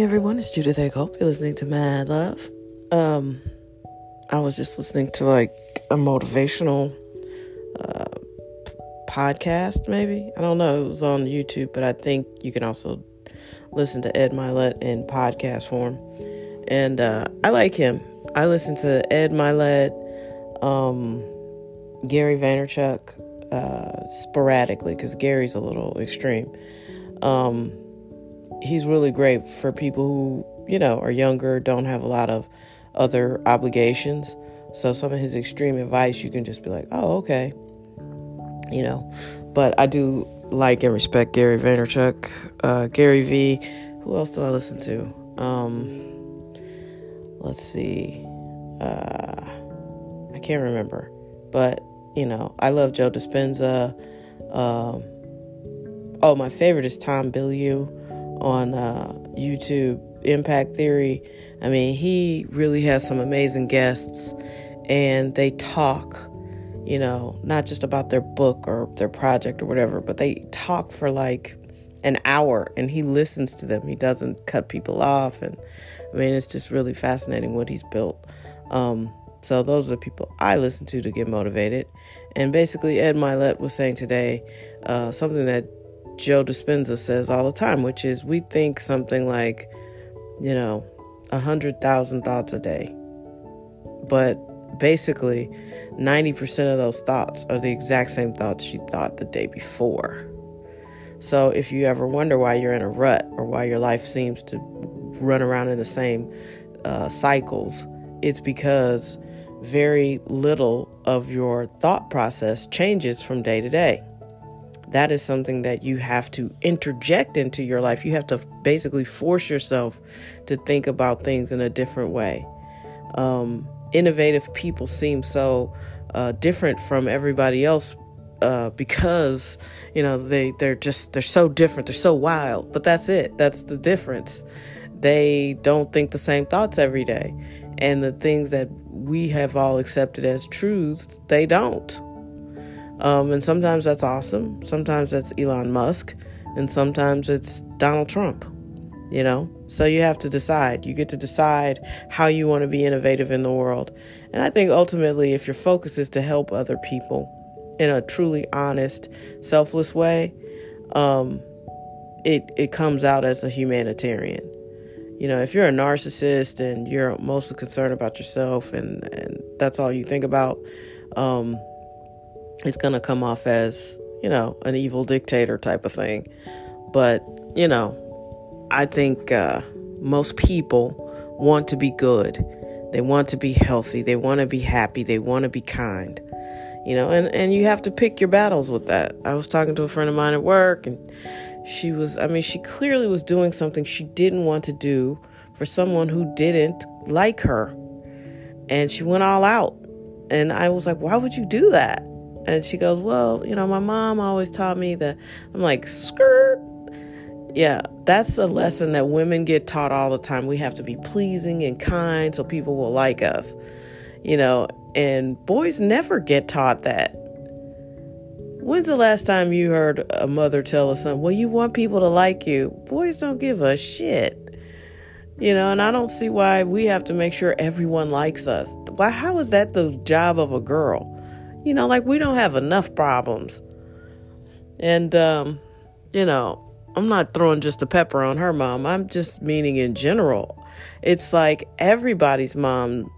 morning, everyone. It's Judith A. Cope. You're listening to Mad Love. Um, I was just listening to like a motivational uh, p- podcast, maybe. I don't know. It was on YouTube, but I think you can also listen to Ed Mylett in podcast form. And uh, I like him. I listen to Ed Mylett, um, Gary Vaynerchuk uh, sporadically because Gary's a little extreme. Um, he's really great for people who, you know, are younger, don't have a lot of other obligations. So some of his extreme advice, you can just be like, oh, okay. You know, but I do like and respect Gary Vaynerchuk, uh, Gary V. Who else do I listen to? Um, let's see. Uh, I can't remember, but you know, I love Joe Dispenza. Um, oh, my favorite is Tom Bilyeu on uh, YouTube, Impact Theory. I mean, he really has some amazing guests, and they talk, you know, not just about their book or their project or whatever, but they talk for like an hour and he listens to them. He doesn't cut people off. And I mean, it's just really fascinating what he's built. Um, so those are the people I listen to to get motivated. And basically, Ed Mylett was saying today uh, something that Joe Dispenza says all the time, which is we think something like, you know, a hundred thousand thoughts a day, but basically, ninety percent of those thoughts are the exact same thoughts you thought the day before. So if you ever wonder why you're in a rut or why your life seems to run around in the same uh, cycles, it's because very little of your thought process changes from day to day. That is something that you have to interject into your life. You have to basically force yourself to think about things in a different way. Um, innovative people seem so uh, different from everybody else uh, because you know they they're just they're so different. They're so wild. But that's it. That's the difference. They don't think the same thoughts every day, and the things that we have all accepted as truths, they don't. Um, and sometimes that's awesome. Sometimes that's Elon Musk. And sometimes it's Donald Trump, you know? So you have to decide. You get to decide how you want to be innovative in the world. And I think ultimately, if your focus is to help other people in a truly honest, selfless way, um, it, it comes out as a humanitarian you know, if you're a narcissist and you're mostly concerned about yourself and, and that's all you think about, um, it's going to come off as, you know, an evil dictator type of thing. But, you know, I think uh, most people want to be good. They want to be healthy. They want to be happy. They want to be kind. You know, and, and you have to pick your battles with that. I was talking to a friend of mine at work and she was, I mean, she clearly was doing something she didn't want to do for someone who didn't like her. And she went all out. And I was like, why would you do that? And she goes, well, you know, my mom always taught me that. I'm like, skirt. Yeah, that's a lesson that women get taught all the time. We have to be pleasing and kind so people will like us, you know, and boys never get taught that. When's the last time you heard a mother tell a son, Well, you want people to like you? Boys don't give a shit. You know, and I don't see why we have to make sure everyone likes us. Why how is that the job of a girl? You know, like we don't have enough problems. And um, you know, I'm not throwing just the pepper on her mom. I'm just meaning in general. It's like everybody's mom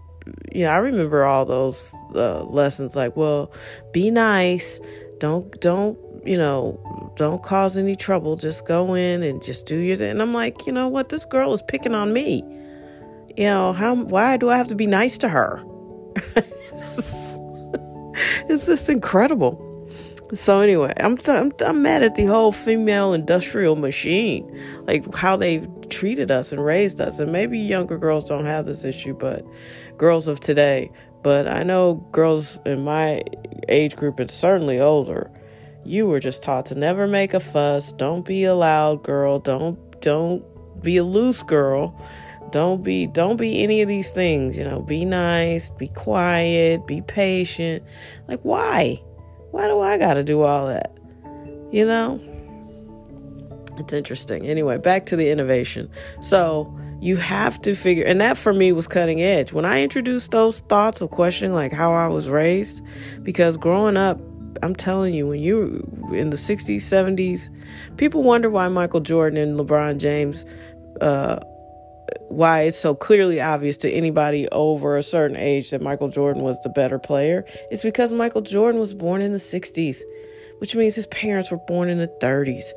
yeah, I remember all those uh, lessons like, well, be nice, don't don't you know don't cause any trouble just go in and just do your thing and i'm like you know what this girl is picking on me you know how why do i have to be nice to her it's just incredible. So anyway I'm, I'm i'm mad at the whole female industrial machine like how they've treated us and raised us. And maybe younger girls don't have this issue but girls of today. But I know girls in my age group and certainly older, you were just taught to never make a fuss, don't be a loud girl, don't don't be a loose girl. Don't be don't be any of these things, you know, be nice, be quiet, be patient. Like why? Why do I got to do all that? You know? It's interesting. Anyway, back to the innovation. So you have to figure, and that for me was cutting edge. When I introduced those thoughts of questioning, like how I was raised, because growing up, I'm telling you, when you in the 60s, 70s, people wonder why Michael Jordan and LeBron James, uh, why it's so clearly obvious to anybody over a certain age that Michael Jordan was the better player. is because Michael Jordan was born in the 60s, which means his parents were born in the 30s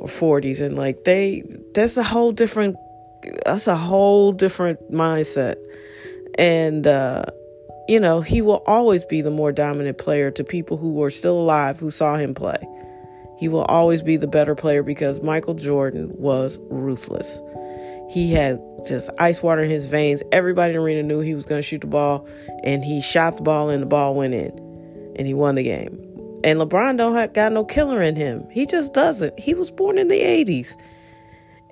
or 40s. And like they, that's a whole different, that's a whole different mindset. And, uh, you know, he will always be the more dominant player to people who are still alive who saw him play. He will always be the better player because Michael Jordan was ruthless. He had just ice water in his veins. Everybody in the arena knew he was going to shoot the ball, and he shot the ball, and the ball went in, and he won the game. And LeBron don't have, got no killer in him. He just doesn't. He was born in the 80s.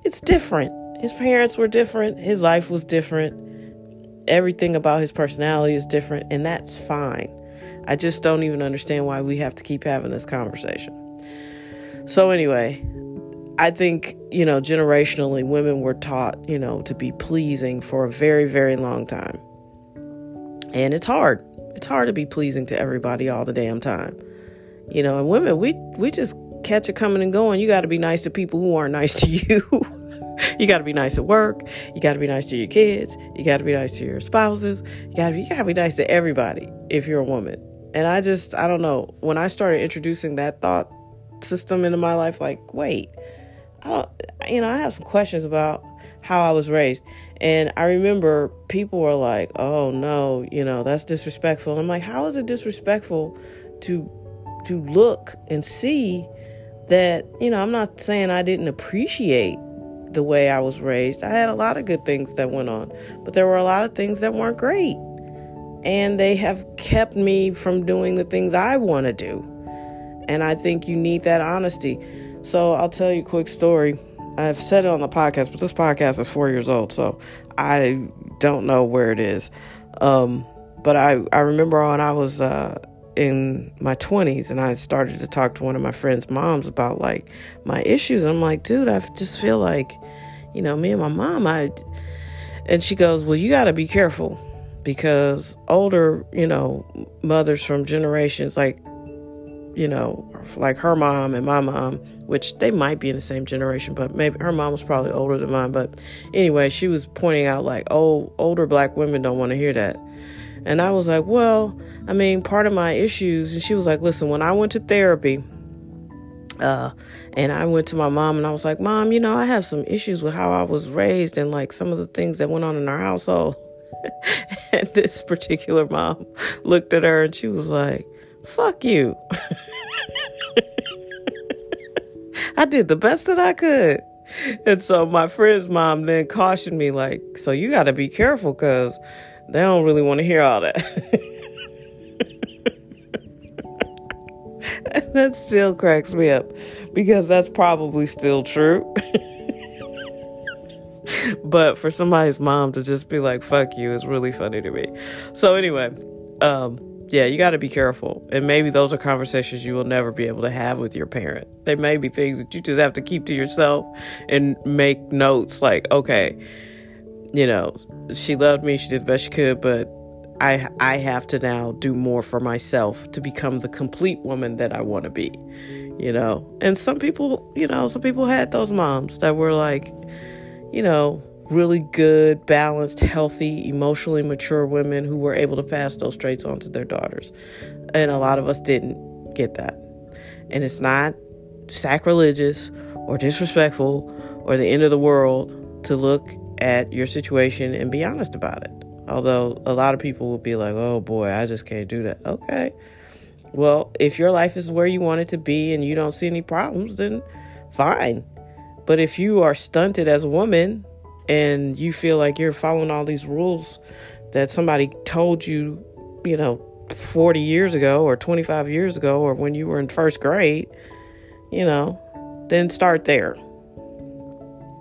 It's different. His parents were different. His life was different everything about his personality is different, and that's fine. I just don't even understand why we have to keep having this conversation. So, anyway, I think, you know, generationally, women were taught, you know, to be pleasing for a very, very long time. And it's hard. It's hard to be pleasing to everybody all the damn time. You know, and women, we we just catch it coming and going. You got to be nice to people who aren't nice to you. you got to be nice at work. You got to be nice to your kids. You got to be nice to your spouses. You got you to be nice to everybody if you're a woman. And I just I don't know when I started introducing that thought system into my life. Like, wait, I don't. You know, I have some questions about how I was raised. And I remember people were like, "Oh no, you know, that's disrespectful." And I'm like, "How is it disrespectful to to look and see that, you know, I'm not saying I didn't appreciate the way I was raised. I had a lot of good things that went on, but there were a lot of things that weren't great. And they have kept me from doing the things I want to do. And I think you need that honesty. So I'll tell you a quick story. I've said it on the podcast, but this podcast is four years old, so I don't know where it is. Um, but I, I remember when I was uh, in my 20s and I started to talk to one of my friends' moms about like my issues. And I'm like, dude, I just feel like, you know, me and my mom, I, and she goes, well, you got to be careful because older, you know, mothers from generations like, you know, like her mom and my mom, which they might be in the same generation, but maybe her mom was probably older than mine. But anyway, she was pointing out like, oh, older black women don't want to hear that. And I was like, well, I mean, part of my issues, and she was like, listen, when I went to therapy, uh, and I went to my mom and I was like, Mom, you know, I have some issues with how I was raised and like some of the things that went on in our household. and this particular mom looked at her and she was like, Fuck you. I did the best that I could. And so my friend's mom then cautioned me, like, so you got to be careful because they don't really want to hear all that. that still cracks me up because that's probably still true. but for somebody's mom to just be like, fuck you is really funny to me. So, anyway, um, yeah, you got to be careful. And maybe those are conversations you will never be able to have with your parent. They may be things that you just have to keep to yourself and make notes like, okay, you know, she loved me, she did the best she could, but I I have to now do more for myself to become the complete woman that I want to be. You know. And some people, you know, some people had those moms that were like, you know, really good, balanced, healthy, emotionally mature women who were able to pass those traits on to their daughters. And a lot of us didn't get that. And it's not sacrilegious or disrespectful or the end of the world to look at your situation and be honest about it. Although a lot of people will be like, oh boy, I just can't do that. Okay. Well, if your life is where you want it to be and you don't see any problems, then fine. But if you are stunted as a woman and you feel like you're following all these rules that somebody told you, you know, 40 years ago or 25 years ago or when you were in first grade, you know, then start there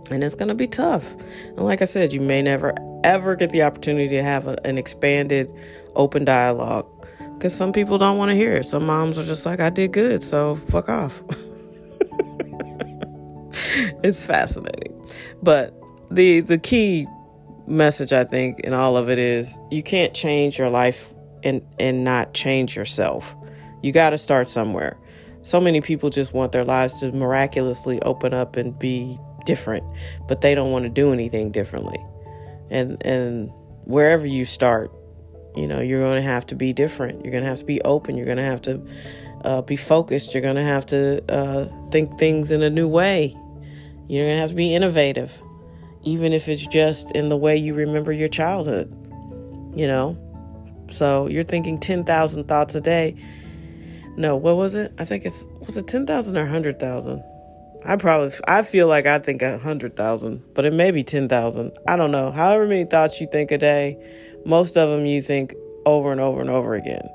and it's going to be tough. And like I said, you may never ever get the opportunity to have a, an expanded, open dialogue because some people don't want to hear it. Some moms are just like, I did good, so fuck off. it's fascinating. But the the key message I think in all of it is you can't change your life and and not change yourself. You got to start somewhere. So many people just want their lives to miraculously open up and be different, but they don't want to do anything differently. And and wherever you start, you know, you're going to have to be different. You're going to have to be open. You're going to have to uh, be focused. You're going to have to uh, think things in a new way. You're going to have to be innovative, even if it's just in the way you remember your childhood, you know? So you're thinking 10,000 thoughts a day. No, what was it? I think it's, was it 10,000 or 100,000? I probably, I feel like I think a 100,000, but it may be 10,000. I don't know. However many thoughts you think a day, most of them you think over and over and over again.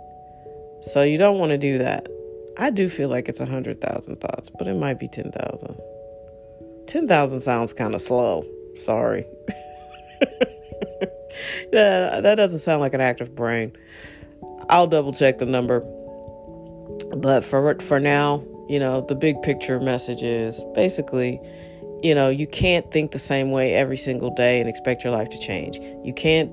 So you don't want to do that. I do feel like it's 100,000 thoughts, but it might be 10,000. 10,000 sounds kind of slow. Sorry. that, that doesn't sound like an active brain. I'll double check the number. But for for now, you know, the big picture message is basically, you know, you can't think the same way every single day and expect your life to change. You can't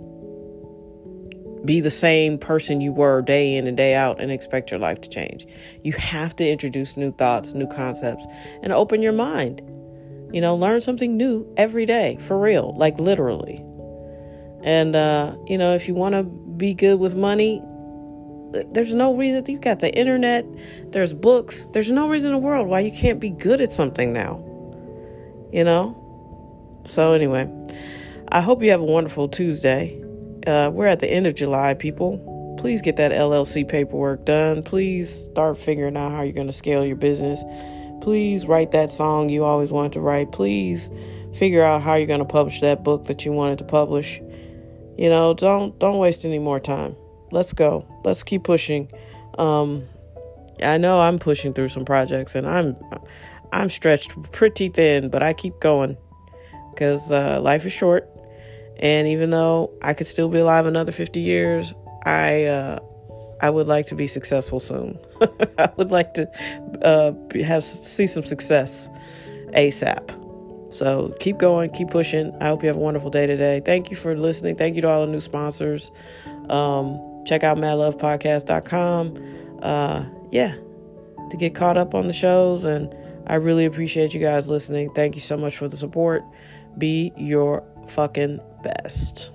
be the same person you were day in and day out and expect your life to change. You have to introduce new thoughts, new concepts, and open your mind. You know, learn something new every day, for real, like literally. And, uh, you know, if you want to be good with money, there's no reason You've got the internet, there's books, there's no reason in the world why you can't be good at something now. You know? So, anyway, I hope you have a wonderful Tuesday. Uh, we're at the end of July, people. Please get that LLC paperwork done. Please start figuring out how you're going to scale your business. Please write that song you always wanted to write. Please figure out how you're going to publish that book that you wanted to publish. You know, don't don't waste any more time. Let's go. Let's keep pushing. Um, I know I'm pushing through some projects and I'm I'm stretched pretty thin, but I keep going because uh, life is short and even though I could still be alive another 50 years, I uh, I would like to be successful soon. I would like to uh, have see some success ASAP. So keep going, keep pushing. I hope you have a wonderful day today. Thank you for listening. Thank you to all the new sponsors. Um, check out madlovepodcast.com. Uh, yeah, to get caught up on the shows. And I really appreciate you guys listening. Thank you so much for the support. Be your fucking best.